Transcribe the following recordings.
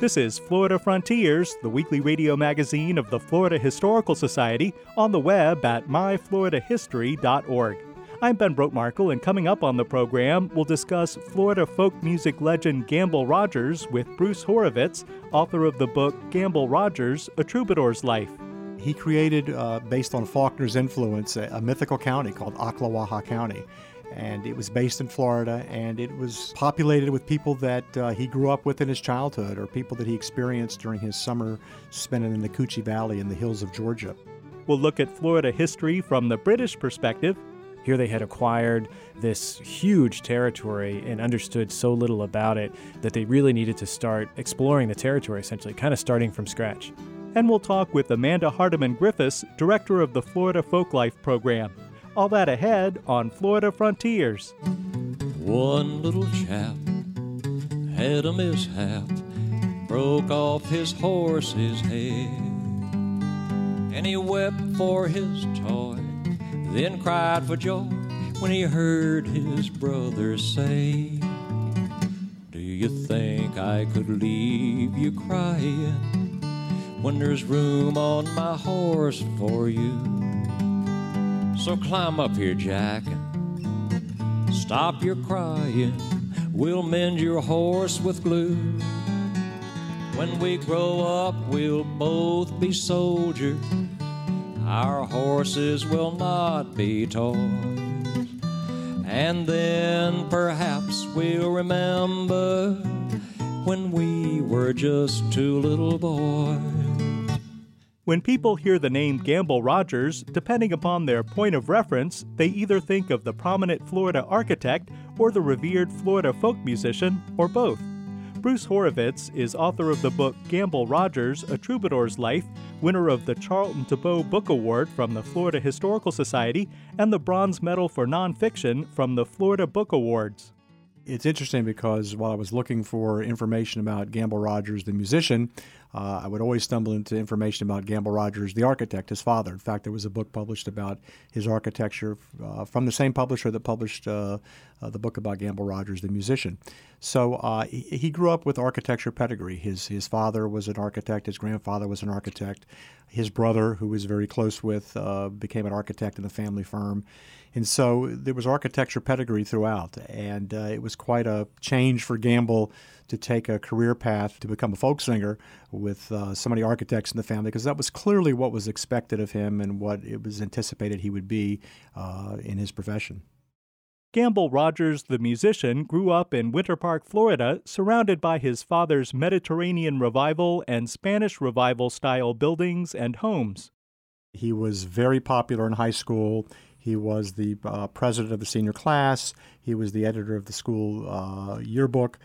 This is Florida Frontiers, the weekly radio magazine of the Florida Historical Society, on the web at myfloridahistory.org. I'm Ben Brotemarkle, and coming up on the program, we'll discuss Florida folk music legend Gamble Rogers with Bruce Horovitz, author of the book Gamble Rogers A Troubadour's Life. He created, uh, based on Faulkner's influence, a, a mythical county called Ocklawaha County and it was based in Florida, and it was populated with people that uh, he grew up with in his childhood or people that he experienced during his summer spending in the Coochie Valley in the hills of Georgia. We'll look at Florida history from the British perspective. Here they had acquired this huge territory and understood so little about it that they really needed to start exploring the territory, essentially, kind of starting from scratch. And we'll talk with Amanda Hardiman Griffiths, director of the Florida Folklife Program. All that ahead on Florida Frontiers. One little chap had a mishap, broke off his horse's head, and he wept for his toy, then cried for joy when he heard his brother say, Do you think I could leave you crying when there's room on my horse for you? So climb up here, Jack, and stop your crying. We'll mend your horse with glue. When we grow up, we'll both be soldiers. Our horses will not be toys. And then perhaps we'll remember when we were just two little boys. When people hear the name Gamble Rogers, depending upon their point of reference, they either think of the prominent Florida architect or the revered Florida folk musician, or both. Bruce Horovitz is author of the book Gamble Rogers A Troubadour's Life, winner of the Charlton Tebeau Book Award from the Florida Historical Society and the Bronze Medal for Nonfiction from the Florida Book Awards. It's interesting because while I was looking for information about Gamble Rogers, the musician, uh, I would always stumble into information about Gamble Rogers, the architect, his father. In fact, there was a book published about his architecture uh, from the same publisher that published uh, uh the book about Gamble Rogers, the musician. So uh, he, he, grew up with architecture pedigree. His, his father was an architect, his grandfather was an architect. His brother, who was very close with, uh, became an architect in the family firm. And so there was architecture pedigree throughout. And it was quite a change for Gamble to take a career path to become a folk singer with uh, so many architects in the family because that was clearly what was expected of him and what it was anticipated he would be uh, in his profession. Gamble Rogers, the musician, grew up in Winter Park, Florida, surrounded by his father's Mediterranean Revival and Spanish Revival style buildings and homes. He was very popular in high school. He was the uh, president of the senior class. He was the editor of the school uh, yearbook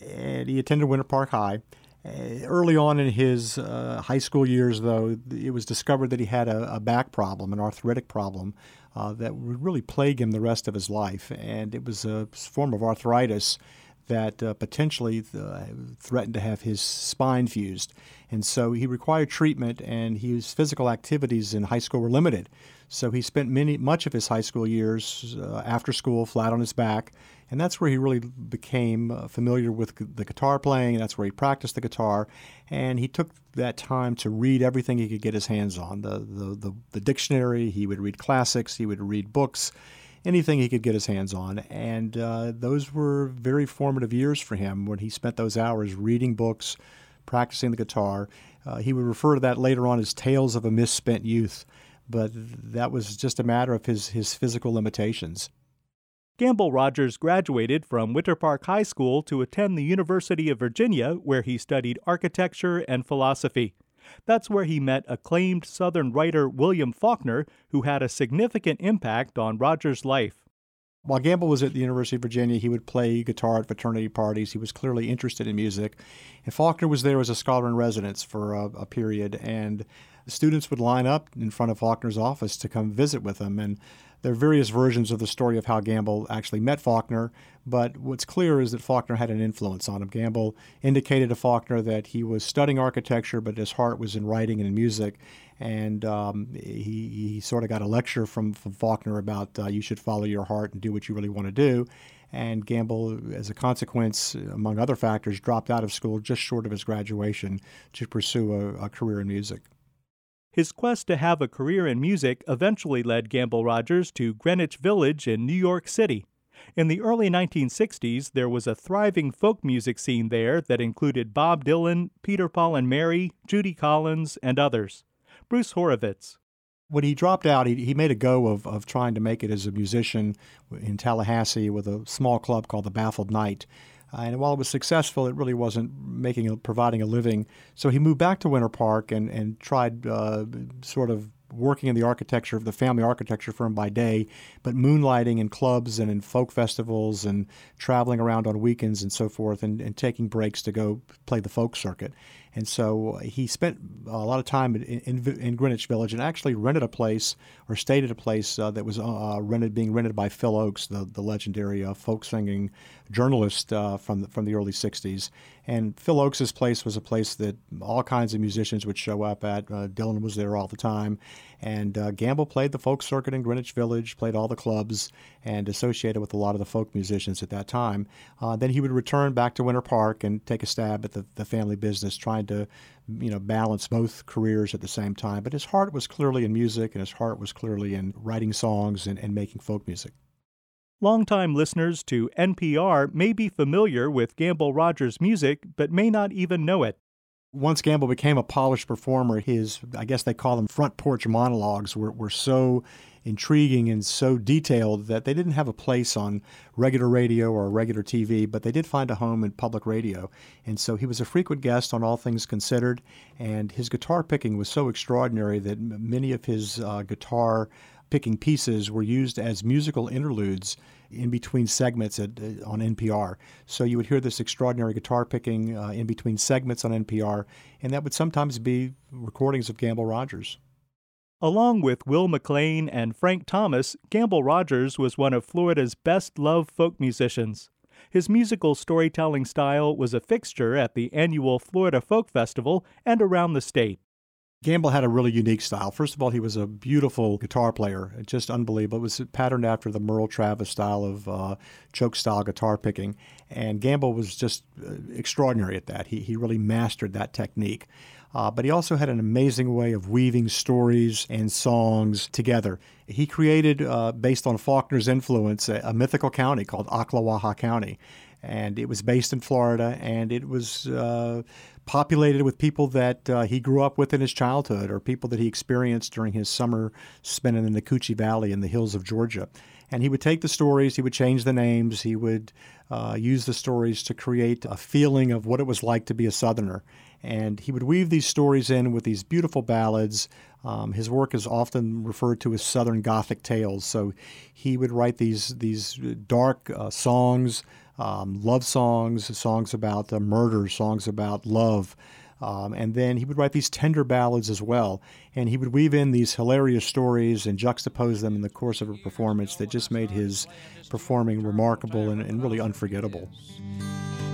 and he attended Winter Park High. Uh, early on in his uh, high school years, though, it was discovered that he had a, a back problem, an arthritic problem, uh, that would really plague him the rest of his life. And it was a form of arthritis that uh, potentially uh, threatened to have his spine fused. And so he required treatment, and his physical activities in high school were limited. So he spent many, much of his high school years uh, after school flat on his back, and that's where he really became uh, familiar with the guitar playing. That's where he practiced the guitar, and he took that time to read everything he could get his hands on. The the the, the dictionary. He would read classics. He would read books, anything he could get his hands on, and uh, those were very formative years for him when he spent those hours reading books, practicing the guitar. Uh, he would refer to that later on as tales of a misspent youth, but that was just a matter of his his physical limitations. Gamble Rogers graduated from Winter Park High School to attend the University of Virginia, where he studied architecture and philosophy. That's where he met acclaimed Southern writer William Faulkner, who had a significant impact on Rogers' life. While Gamble was at the University of Virginia, he would play guitar at fraternity parties. He was clearly interested in music. And Faulkner was there as a scholar in residence for a, a period, and students would line up in front of Faulkner's office to come visit with him. And there are various versions of the story of how Gamble actually met Faulkner, but what's clear is that Faulkner had an influence on him. Gamble indicated to Faulkner that he was studying architecture, but his heart was in writing and in music. And um, he, he sort of got a lecture from, from Faulkner about uh, you should follow your heart and do what you really want to do. And Gamble, as a consequence, among other factors, dropped out of school just short of his graduation to pursue a, a career in music. His quest to have a career in music eventually led Gamble Rogers to Greenwich Village in New York City. In the early 1960s, there was a thriving folk music scene there that included Bob Dylan, Peter Paul and Mary, Judy Collins, and others. Bruce Horovitz. When he dropped out, he, he made a go of, of trying to make it as a musician in Tallahassee with a small club called the Baffled Knight. Uh, and while it was successful, it really wasn't making a, providing a living. So he moved back to Winter Park and and tried uh, sort of working in the architecture of the family architecture firm by day, but moonlighting in clubs and in folk festivals and traveling around on weekends and so forth, and, and taking breaks to go play the folk circuit. And so he spent a lot of time in, in, in Greenwich Village and actually rented a place or stayed at a place uh, that was uh, rented, being rented by Phil Ochs, the, the legendary uh, folk singing journalist uh, from the, from the early '60s. And Phil Ochs's place was a place that all kinds of musicians would show up at. Uh, Dylan was there all the time, and uh, Gamble played the folk circuit in Greenwich Village, played all the clubs, and associated with a lot of the folk musicians at that time. then he would return back to Winter Park and take a stab at the, the family business, trying to, you know, balance both careers at the same time. But his heart was clearly in music, and his heart was clearly in writing songs and, and making folk music. Longtime listeners to NPR may be familiar with Gamble Rogers' music, but may not even know it. Once Gamble became a polished performer, his, I guess they call them front porch monologues, were, were so intriguing and so detailed that they didn't have a place on regular radio or regular TV, but they did find a home in public radio. And so he was a frequent guest on All Things Considered, and his guitar picking was so extraordinary that many of his uh, guitar picking pieces were used as musical interludes in between segments at, uh, on NPR. So you would hear this extraordinary guitar picking uh, in between segments on NPR, and that would sometimes be recordings of Gamble Rogers. Along with Will McLean and Frank Thomas, Gamble Rogers was one of Florida's best loved folk musicians. His musical storytelling style was a fixture at the annual Florida Folk Festival and around the state. Gamble had a really unique style. First of all, he was a beautiful guitar player, just unbelievable. It was patterned after the Merle Travis style of uh, choke style guitar picking, and Gamble was just uh, extraordinary at that. He, he really mastered that technique. Uh, but he also had an amazing way of weaving stories and songs together. He created, uh, based on Faulkner's influence, a, a, mythical county called Ocklawaha County. And it was based in Florida, and it was uh, populated with people that uh, he grew up with in his childhood or people that he experienced during his summer spent in the Coochie Valley in the hills of Georgia. And he would take the stories, he would change the names, he would uh, use the stories to create a feeling of what it was like to be a Southerner. And he would weave these stories in with these beautiful ballads. Um, his work is often referred to as Southern Gothic tales. So he would write these these dark uh, songs, um, love songs, songs about uh, murder, songs about love. Um, and then he would write these tender ballads as well. And he would weave in these hilarious stories and juxtapose them in the course of a performance that just made his performing remarkable and, and really unforgettable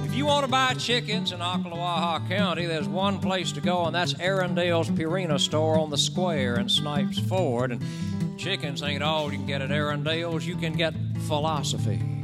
If you want to buy chickens in Ocklawaha County, there's one place to go, and that's Arundale's Purina store on the square in Snipes Ford. And chickens ain't all you can get at Arundale's, you can get philosophy.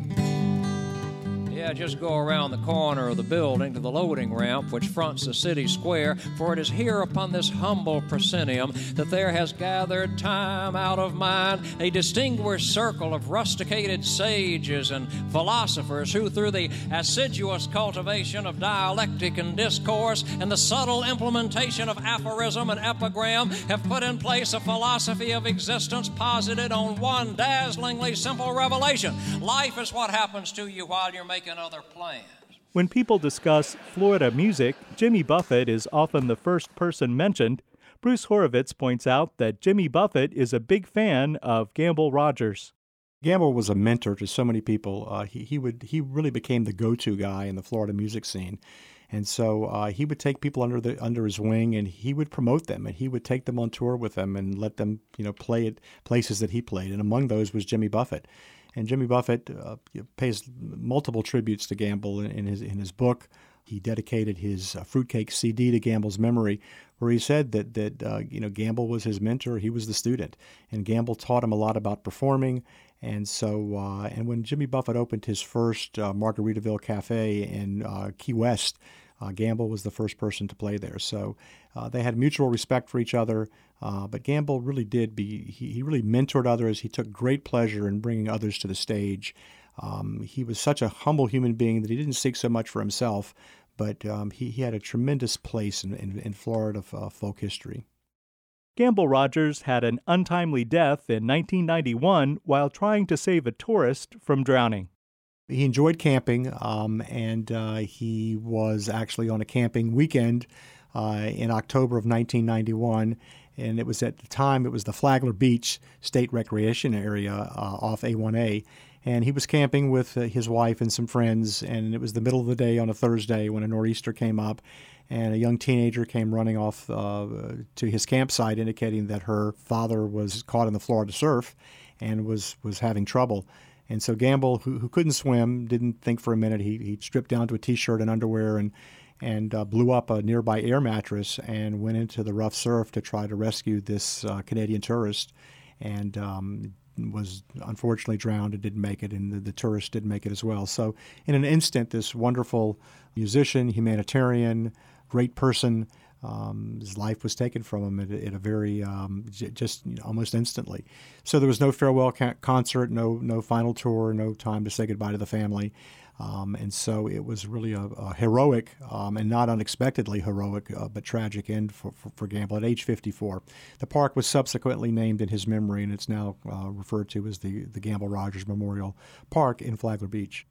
Yeah, just go around the corner of the building to the loading ramp which fronts the city square, for it is here upon this humble proscenium that there has gathered time out of mind a distinguished circle of rusticated sages and philosophers who, through the assiduous cultivation of dialectic and discourse and the subtle implementation of aphorism and epigram, have put in place a philosophy of existence posited on one dazzlingly simple revelation. Life is what happens to you while you're making other plans. When people discuss Florida music, Jimmy Buffett is often the first person mentioned. Bruce Horovitz points out that Jimmy Buffett is a big fan of Gamble Rogers. Gamble was a mentor to so many people. Uh, he, he would he really became the go-to guy in the Florida music scene, and so uh, he would take people under the under his wing, and he would promote them, and he would take them on tour with him, and let them you know play at places that he played. And among those was Jimmy Buffett, and Jimmy Buffett uh, pays multiple tributes to Gamble in, in his in his book. He dedicated his uh, fruitcake CD to Gamble's memory, where he said that that uh, you know Gamble was his mentor, he was the student, and Gamble taught him a lot about performing and so, uh, and when Jimmy Buffett opened his first uh, Margaritaville Cafe in uh, Key West, Gamble was the first person to play there. So they had mutual respect for each other. Uh, but Gamble really did be, he, he, really mentored others. He took great pleasure in bringing others to the stage. Um, he was such a humble human being that he didn't seek so much for himself, but um, he, he had a tremendous place in, in, in Florida folk history. Gamble Rogers had an untimely death in 1991 while trying to save a tourist from drowning. He enjoyed camping, um, and uh, he was actually on a camping weekend uh, in October of 1991. And it was at the time, it was the Flagler Beach State Recreation Area uh, off A1A. And he was camping with uh, his wife and some friends, and it was the middle of the day on a Thursday when a nor'easter came up and a young teenager came running off uh, to his campsite, indicating that her father was caught in the Florida surf and was was having trouble. And so Gamble, who, who couldn't swim, didn't think for a minute. He, he stripped down to a t-shirt and underwear and and uh, blew up a nearby air mattress and went into the rough surf to try to rescue this uh, Canadian tourist. And um, was unfortunately drowned and didn't make it, and the, the tourist didn't make it as well. So, in an instant, this wonderful musician, humanitarian, great person. Um, his life was taken from him at, at a very um, j- just you know, almost instantly. So there was no farewell ca- concert, no no final tour, no time to say goodbye to the family. Um, and so it was really a, a heroic um, and not unexpectedly heroic, uh, but tragic end for, for, for, Gamble at age 54. The park was subsequently named in his memory, and it's now uh, referred to as the, the Gamble Rogers Memorial Park in Flagler Beach.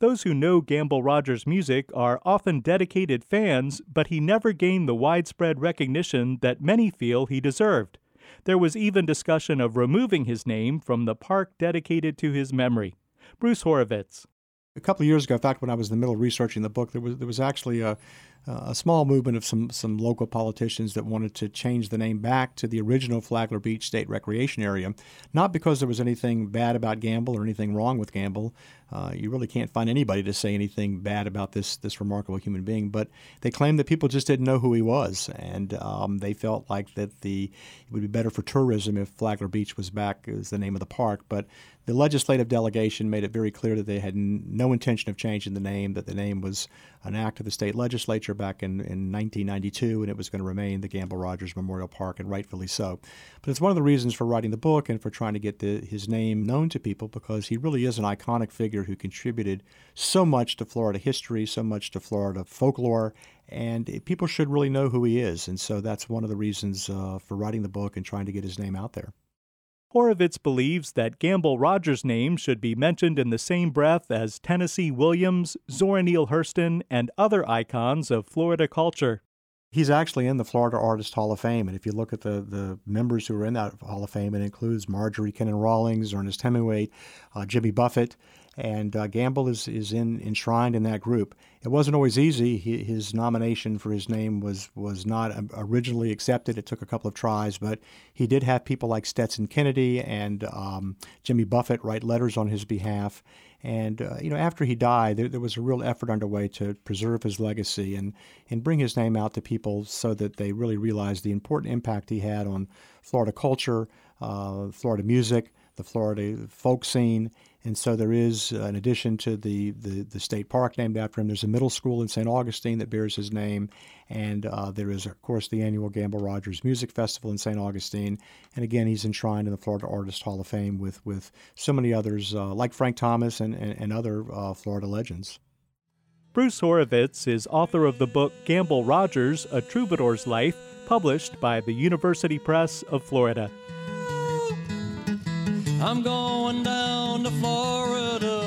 Those who know Gamble Rogers' music are often dedicated fans, but he never gained the widespread recognition that many feel he deserved. There was even discussion of removing his name from the park dedicated to his memory. Bruce Horovitz. A couple of years ago, in fact, when I was in the middle researching the book, there was there was actually a uh, a small movement of some some local politicians that wanted to change the name back to the original Flagler Beach State Recreation Area, not because there was anything bad about Gamble or anything wrong with Gamble. Uh, you really can't find anybody to say anything bad about this this remarkable human being, but they claimed that people just didn't know who he was, and um, they felt like that the it would be better for tourism if Flagler Beach was back as the name of the park. But the legislative delegation made it very clear that they had n- no intention of changing the name, that the name was an act of the state legislature back in, in 1992, and it was going to remain the Gamble Rogers Memorial Park, and rightfully so. But it's one of the reasons for writing the book and for trying to get the, his name known to people because he really is an iconic figure who contributed so much to Florida history, so much to Florida folklore, and people should really know who he is. And so that's one of the reasons uh, for writing the book and trying to get his name out there. Horovitz believes that Gamble Rogers' name should be mentioned in the same breath as Tennessee Williams, Zora Neale Hurston, and other icons of Florida culture. He's actually in the Florida Artist Hall of Fame, and if you look at the, the members who are in that Hall of Fame, it includes Marjorie Kinnan Rawlings, Ernest Hemingway, uh, Jimmy Buffett, and uh, Gamble is, is in, enshrined in that group. It wasn't always easy. He, his nomination for his name was, was not originally accepted. It took a couple of tries, but he did have people like Stetson Kennedy and um, Jimmy Buffett write letters on his behalf. And uh, you know, after he died, there, there, was a real effort underway to preserve his legacy and and bring his name out to people so that they really realized the important impact he had on Florida culture, uh, Florida music, the Florida folk scene, and so there is, uh, in addition to the, the, the, state park named after him, there's a middle school in St. Augustine that bears his name. And uh, there is, of course, the annual Gamble Rogers Music Festival in St. Augustine. And again, he's enshrined in the Florida Artist Hall of Fame with, with so many others, uh, like Frank Thomas and, and, and other uh, Florida legends. Bruce Horovitz is author of the book Gamble Rogers A Troubadour's Life, published by the University Press of Florida. I'm going down to Florida.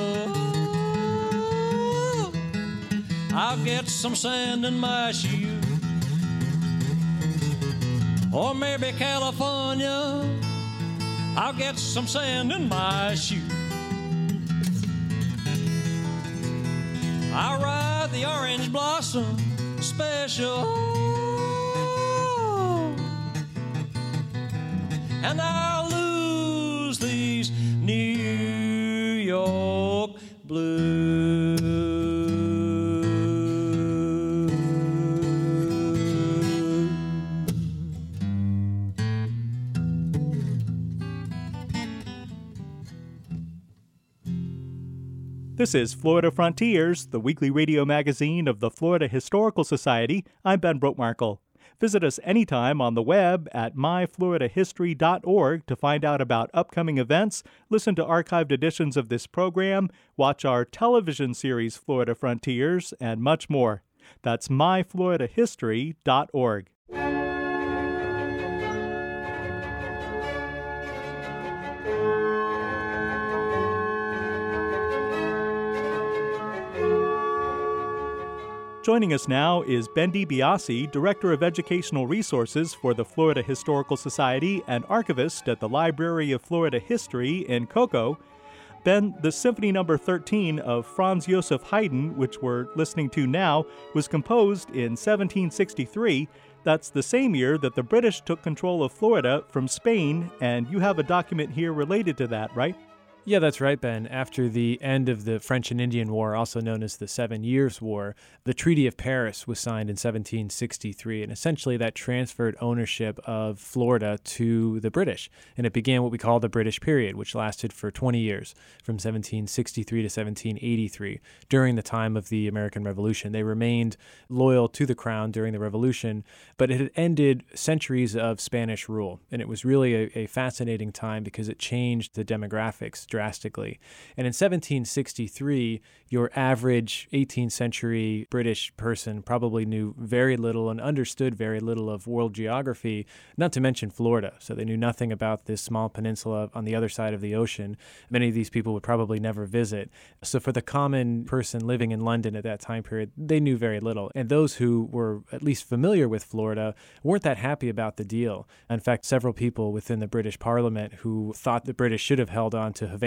I'll get some sand in my shoes. Or maybe California. I'll get some sand in my shoe. I'll ride the orange blossom special. And I'll lose Blues. This is Florida Frontiers, the weekly radio magazine of the Florida Historical Society. I'm Ben Brotemarkle. Visit us anytime on the web at myfloridahistory.org to find out about upcoming events, listen to archived editions of this program, watch our television series Florida Frontiers, and much more. That's myfloridahistory.org. Joining us now is Bendy DiBiase, Director of Educational Resources for the Florida Historical Society and archivist at the Library of Florida History in Cocoa. Ben, the Symphony Number 13 of Franz Joseph Haydn, which we're listening to now, was composed in 1763. That's the same year that the British took control of Florida from Spain, and you have a document here related to that, right? Yeah, that's right, Ben. After the end of the French and Indian War, also known as the Seven Years' War, the Treaty of Paris was signed in 1763, and essentially that transferred ownership of Florida to the British. And it began what we call the British period, which lasted for 20 years, from 1763 to 1783, during the time of the American Revolution. They remained loyal to the crown during the Revolution, but it had ended centuries of Spanish rule. And it was really a, a fascinating time because it changed the demographics drastically. And in 1763, your average 18th century British person probably knew very little and understood very little of world geography, not to mention Florida. So they knew nothing about this small peninsula on the other side of the ocean. Many of these people would probably never visit. So for the common person living in London at that time period, they knew very little. And those who were at least familiar with Florida weren't that happy about the deal. In fact, several people within the British Parliament who thought the British should have held on to Havana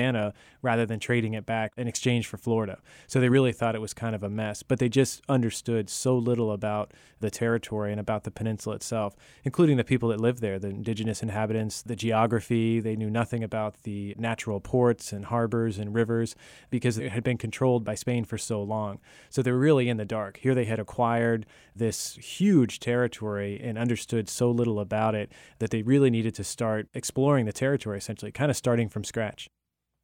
rather than trading it back in exchange for Florida. So they really thought it was kind of a mess, but they just understood so little about the territory and about the peninsula itself, including the people that lived there, the indigenous inhabitants, the geography. They knew nothing about the natural ports and harbors and rivers because it had been controlled by Spain for so long. So they were really in the dark. Here they had acquired this huge territory and understood so little about it that they really needed to start exploring the territory, essentially, kind of starting from scratch.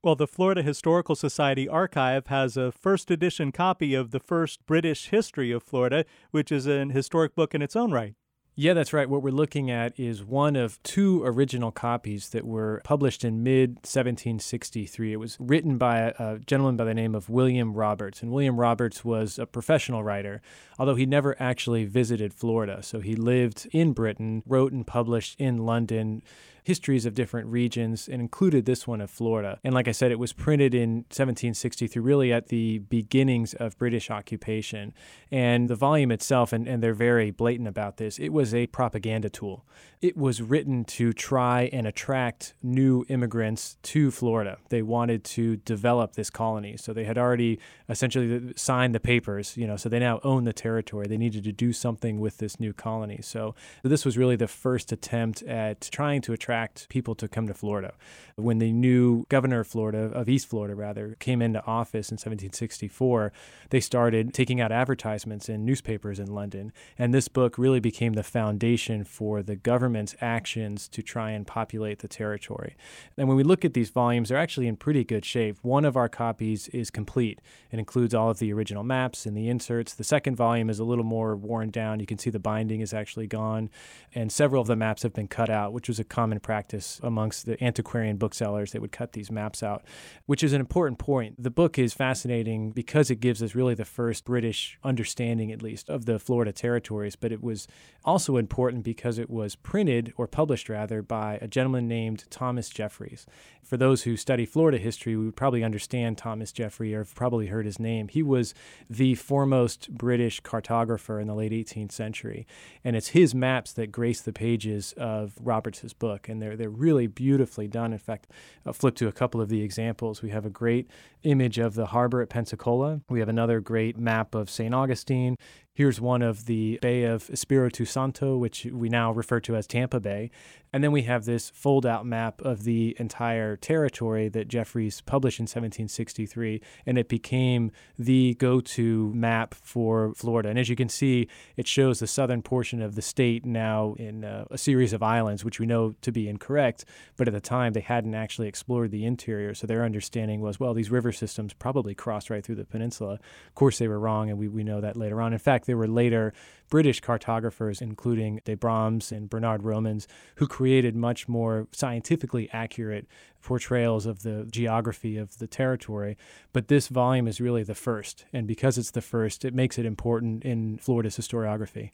Well, the Florida Historical Society archive has a first edition copy of the first British history of Florida, which is an historic book in its own right. Yeah, that's right. What we're looking at is one of two original copies that were published in mid 1763. It was written by a, a, gentleman by the name of William Roberts. And William Roberts was a professional writer, although he never actually visited Florida. So he lived in Britain, wrote and published in London histories of different regions and included this one of Florida. And like I said, it was printed in 1763, really at the beginnings of British occupation. And the volume itself, and, and they're very blatant about this, it was a propaganda tool. It was written to try and attract new immigrants to Florida. They wanted to develop this colony. So they had already essentially signed the papers, you know, so they now own the territory. They needed to do something with this new colony. So this was really the first attempt at trying to attract people to come to Florida. When the new governor of Florida, of East Florida rather, came into office in 1764, they started taking out advertisements in newspapers in London. And this book really became the foundation for the government's actions to try and populate the territory. And when we look at these volumes, they're actually in pretty good shape. One of our copies is complete. It includes all of the original maps and the inserts. The second volume is a little more worn down. You can see the binding is actually gone. And several of the maps have been cut out, which was a common practice amongst the antiquarian booksellers. that would cut these maps out, which is an important point. The book is fascinating because it gives us really the first British understanding, at least, of the Florida territories, but it was also important because it was printed, or published rather, by a gentleman named Thomas Jefferys. For those who study Florida history, we would probably understand Thomas Jeffrey or have probably heard his name. He was the foremost British cartographer in the late 18th century, and it's his maps that grace the pages of Roberts's book. And they're they're really beautifully done. In fact, I'll flip to a couple of the examples. We have a great image of the harbor at Pensacola. We have another great map of St. Augustine. Here's one of the Bay of Espiritu Santo, which we now refer to as Tampa Bay. And then we have this fold out map of the entire territory that Jefferys published in 1763, and it became the go to map for Florida. And as you can see, it shows the southern portion of the state now in uh, a series of islands, which we know to be incorrect, but at the time they hadn't actually explored the interior. So their understanding was, well, these river systems probably crossed right through the peninsula. Of course, they were wrong, and we, we know that later on. In fact, there were later British cartographers, including de Brahms and Bernard Romans, who created much more scientifically accurate portrayals of the geography of the territory. But this volume is really the first. And because it's the first, it makes it important in Florida's historiography.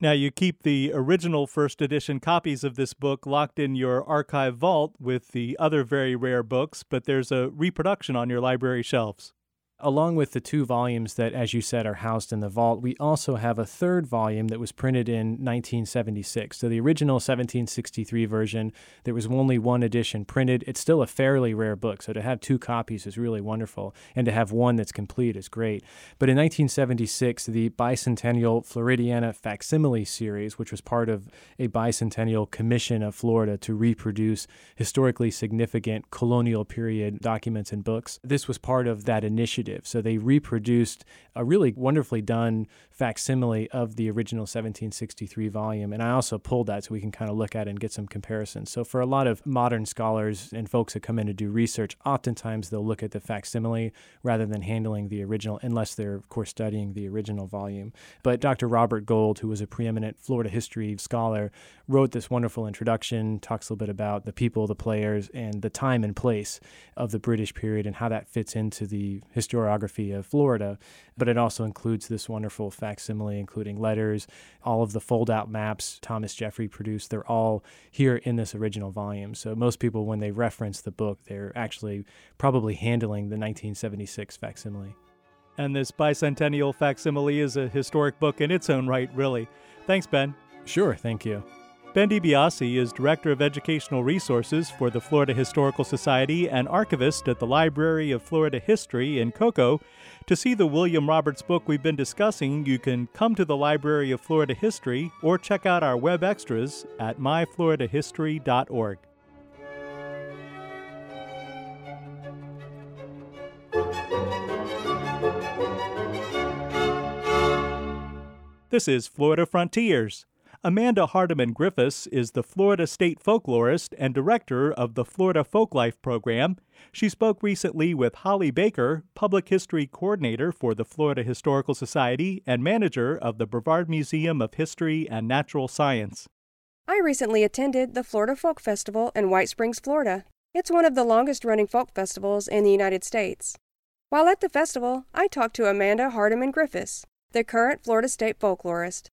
Now, you keep the original first edition copies of this book locked in your archive vault with the other very rare books, but there's a reproduction on your library shelves. Along with the two volumes that, as you said, are housed in the vault, we also have a third volume that was printed in 1976. So the original 1763 version, there was only one edition printed. It's still a fairly rare book, so to have two copies is really wonderful, and to have one that's complete is great. But in 1976, the Bicentennial Floridiana Facsimile series, which was part of a bicentennial commission of Florida to reproduce historically significant colonial period documents and books, this was part of that initiative so they reproduced a really wonderfully done facsimile of the original 1763 volume. And I also pulled that so we can kind of look at it and get some comparisons. So for a lot of modern scholars and folks that come in to do research, oftentimes they'll look at the facsimile rather than handling the original, unless they're, of course, studying the original volume. But Dr. Robert Gold, who was a preeminent Florida history scholar, wrote this wonderful introduction, talks a little bit about the people, the players, and the time and place of the British period and how that fits into the historical historiography of Florida, but it also includes this wonderful facsimile, including letters, all of the fold out maps Thomas Jeffrey produced. They're all here in this original volume. So most people, when they reference the book, they're actually probably handling the 1976 facsimile. And this bicentennial facsimile is a historic book in its own right, really. Thanks, Ben. Sure, thank you. Ben DiBiase is Director of Educational Resources for the Florida Historical Society and archivist at the Library of Florida History in Cocoa. To see the William Roberts book we've been discussing, you can come to the Library of Florida History or check out our web extras at myfloridahistory.org. This is Florida Frontiers. Amanda Hardiman Griffiths is the Florida State folklorist and director of the Florida Folklife Program. She spoke recently with Holly Baker, public history coordinator for the Florida Historical Society and manager of the Brevard Museum of History and Natural Science. I recently attended the Florida Folk Festival in White Springs, Florida. It's one of the longest running folk festivals in the United States. While at the festival, I talked to Amanda Hardiman Griffiths, the current Florida State folklorist.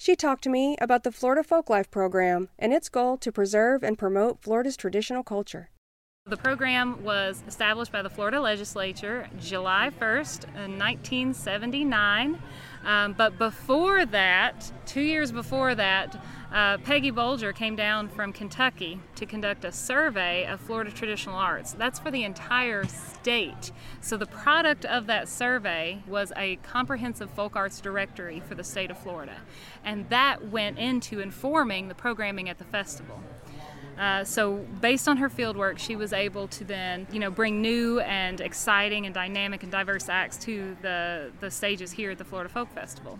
She talked to me about the Florida Folklife program and its goal to preserve and promote Florida's traditional culture. The program was established by the Florida legislature July 1st 1979. Um, but before that, two years before that, uh, Peggy Bulger came down from Kentucky to conduct a survey of Florida traditional arts. That's for the entire state. So the product of that survey was a comprehensive folk arts directory for the state of Florida. And that went into informing the programming at the festival. Uh, so based on her fieldwork, she was able to then, you know, bring new and exciting and dynamic and diverse acts to the, the stages here at the Florida Folk Festival.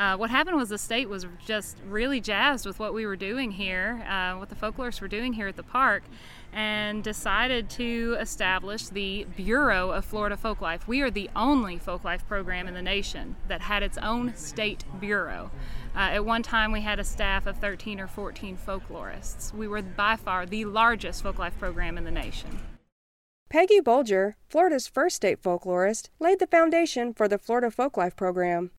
Uh, what happened was the state was just really jazzed with what we were doing here, uh, what the folklorists were doing here at the park, and decided to establish the Bureau of Florida Folklife. We are the only folklife program in the nation that had its own state bureau. Uh, at one time, we had a staff of 13 or 14 folklorists. We were by far the largest folklife program in the nation. Peggy Bulger, Florida's first state folklorist, laid the foundation for the Florida Folklife program.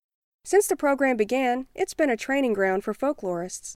Since the program began, it's been a training ground for folklorists.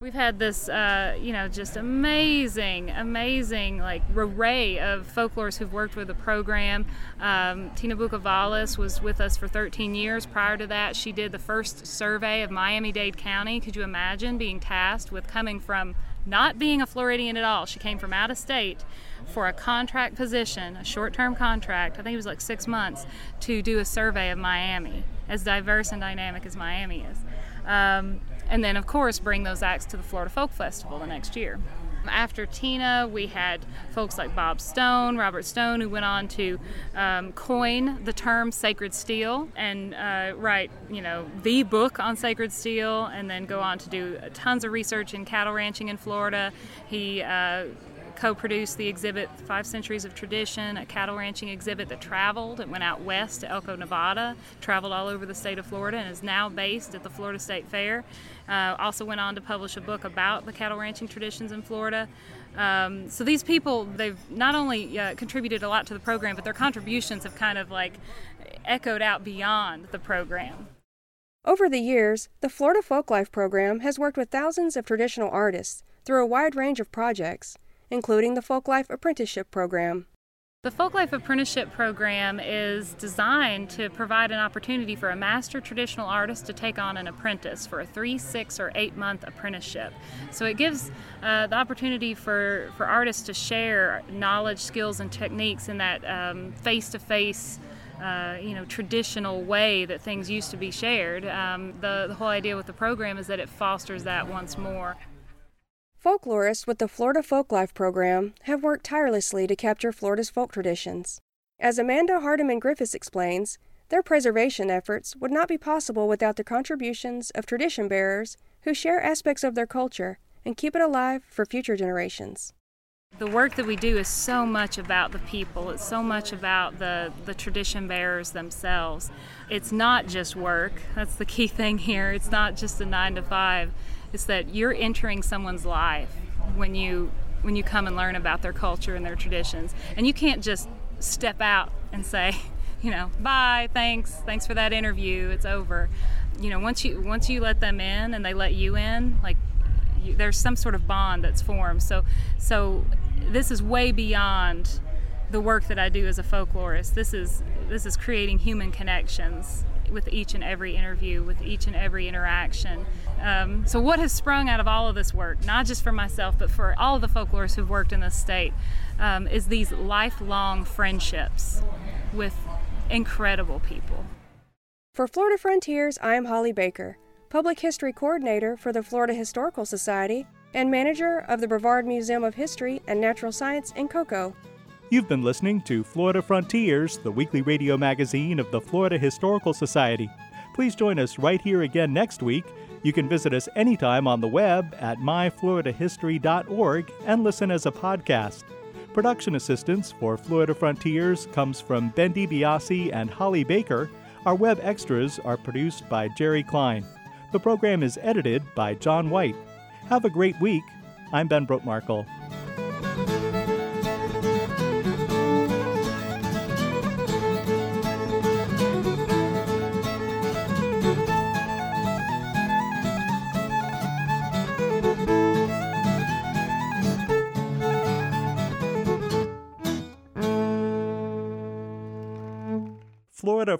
We've had this, uh, you know, just amazing, amazing, like array of folklorists who've worked with the program. Um, Tina Bucuvalas was with us for 13 years. Prior to that, she did the first survey of Miami-Dade County. Could you imagine being tasked with coming from not being a Floridian at all. She came from out of state for a contract position, a short term contract, I think it was like six months, to do a survey of Miami, as diverse and dynamic as Miami is. Um, and then, of course, bring those acts to the Florida Folk Festival the next year. After Tina, we had folks like Bob Stone, Robert Stone, who went on to um, coin the term sacred steel and uh, write, you know, the book on sacred steel, and then go on to do tons of research in cattle ranching in Florida. He uh, co produced the exhibit Five Centuries of Tradition, a cattle ranching exhibit that traveled. It went out west to Elko, Nevada, traveled all over the state of Florida, and is now based at the Florida State Fair. Uh, also went on to publish a book about the cattle ranching traditions in Florida. Um, so these people, they've not only uh, contributed a lot to the program, but their contributions have kind of like echoed out beyond the program. Over the years, the Florida Folklife program has worked with thousands of traditional artists through a wide range of projects including the Folklife Apprenticeship Program. The Folklife Apprenticeship Program is designed to provide an opportunity for a master traditional artist to take on an apprentice for a three, six, or eight month apprenticeship. So it gives uh, the opportunity for, for artists to share knowledge, skills, and techniques in that face to face. you know, traditional way that things used to be shared. Um, the, the whole idea with the program is that it fosters that once more. Folklorists with the Florida Folklife program have worked tirelessly to capture Florida's folk traditions. As Amanda Hardiman Griffiths explains, their preservation efforts would not be possible without the contributions of tradition bearers who share aspects of their culture and keep it alive for future generations. The work that we do is so much about the people. It's so much about the, the tradition bearers themselves. It's not just work. That's the key thing here. It's not just a nine to five is that you're entering someone's life when you when you come and learn about their culture and their traditions. And you can't just step out and say, you know, bye, thanks, thanks for that interview, it's over. You know, once you once you let them in and they let you in, like you, there's some sort of bond that's formed. So so this is way beyond the work that I do as a folklorist. This is this is creating human connections with each and every interview, with each and every interaction. Um, so, what has sprung out of all of this work, not just for myself, but for all of the folklorists who've worked in this state, um, is these lifelong friendships with incredible people. For Florida Frontiers, I am Holly Baker, Public History Coordinator for the Florida Historical Society and manager of the Brevard Museum of History and Natural Science in Cocoa. You've been listening to Florida Frontiers, the weekly radio magazine of the Florida Historical Society. Please join us right here again next week. You can visit us anytime on the web at myfloridahistory.org and listen as a podcast. Production assistance for Florida Frontiers comes from Ben DiBiase and Holly Baker. Our web extras are produced by Jerry Klein. The program is edited by John White. Have a great week. I'm Ben Brotemarkle.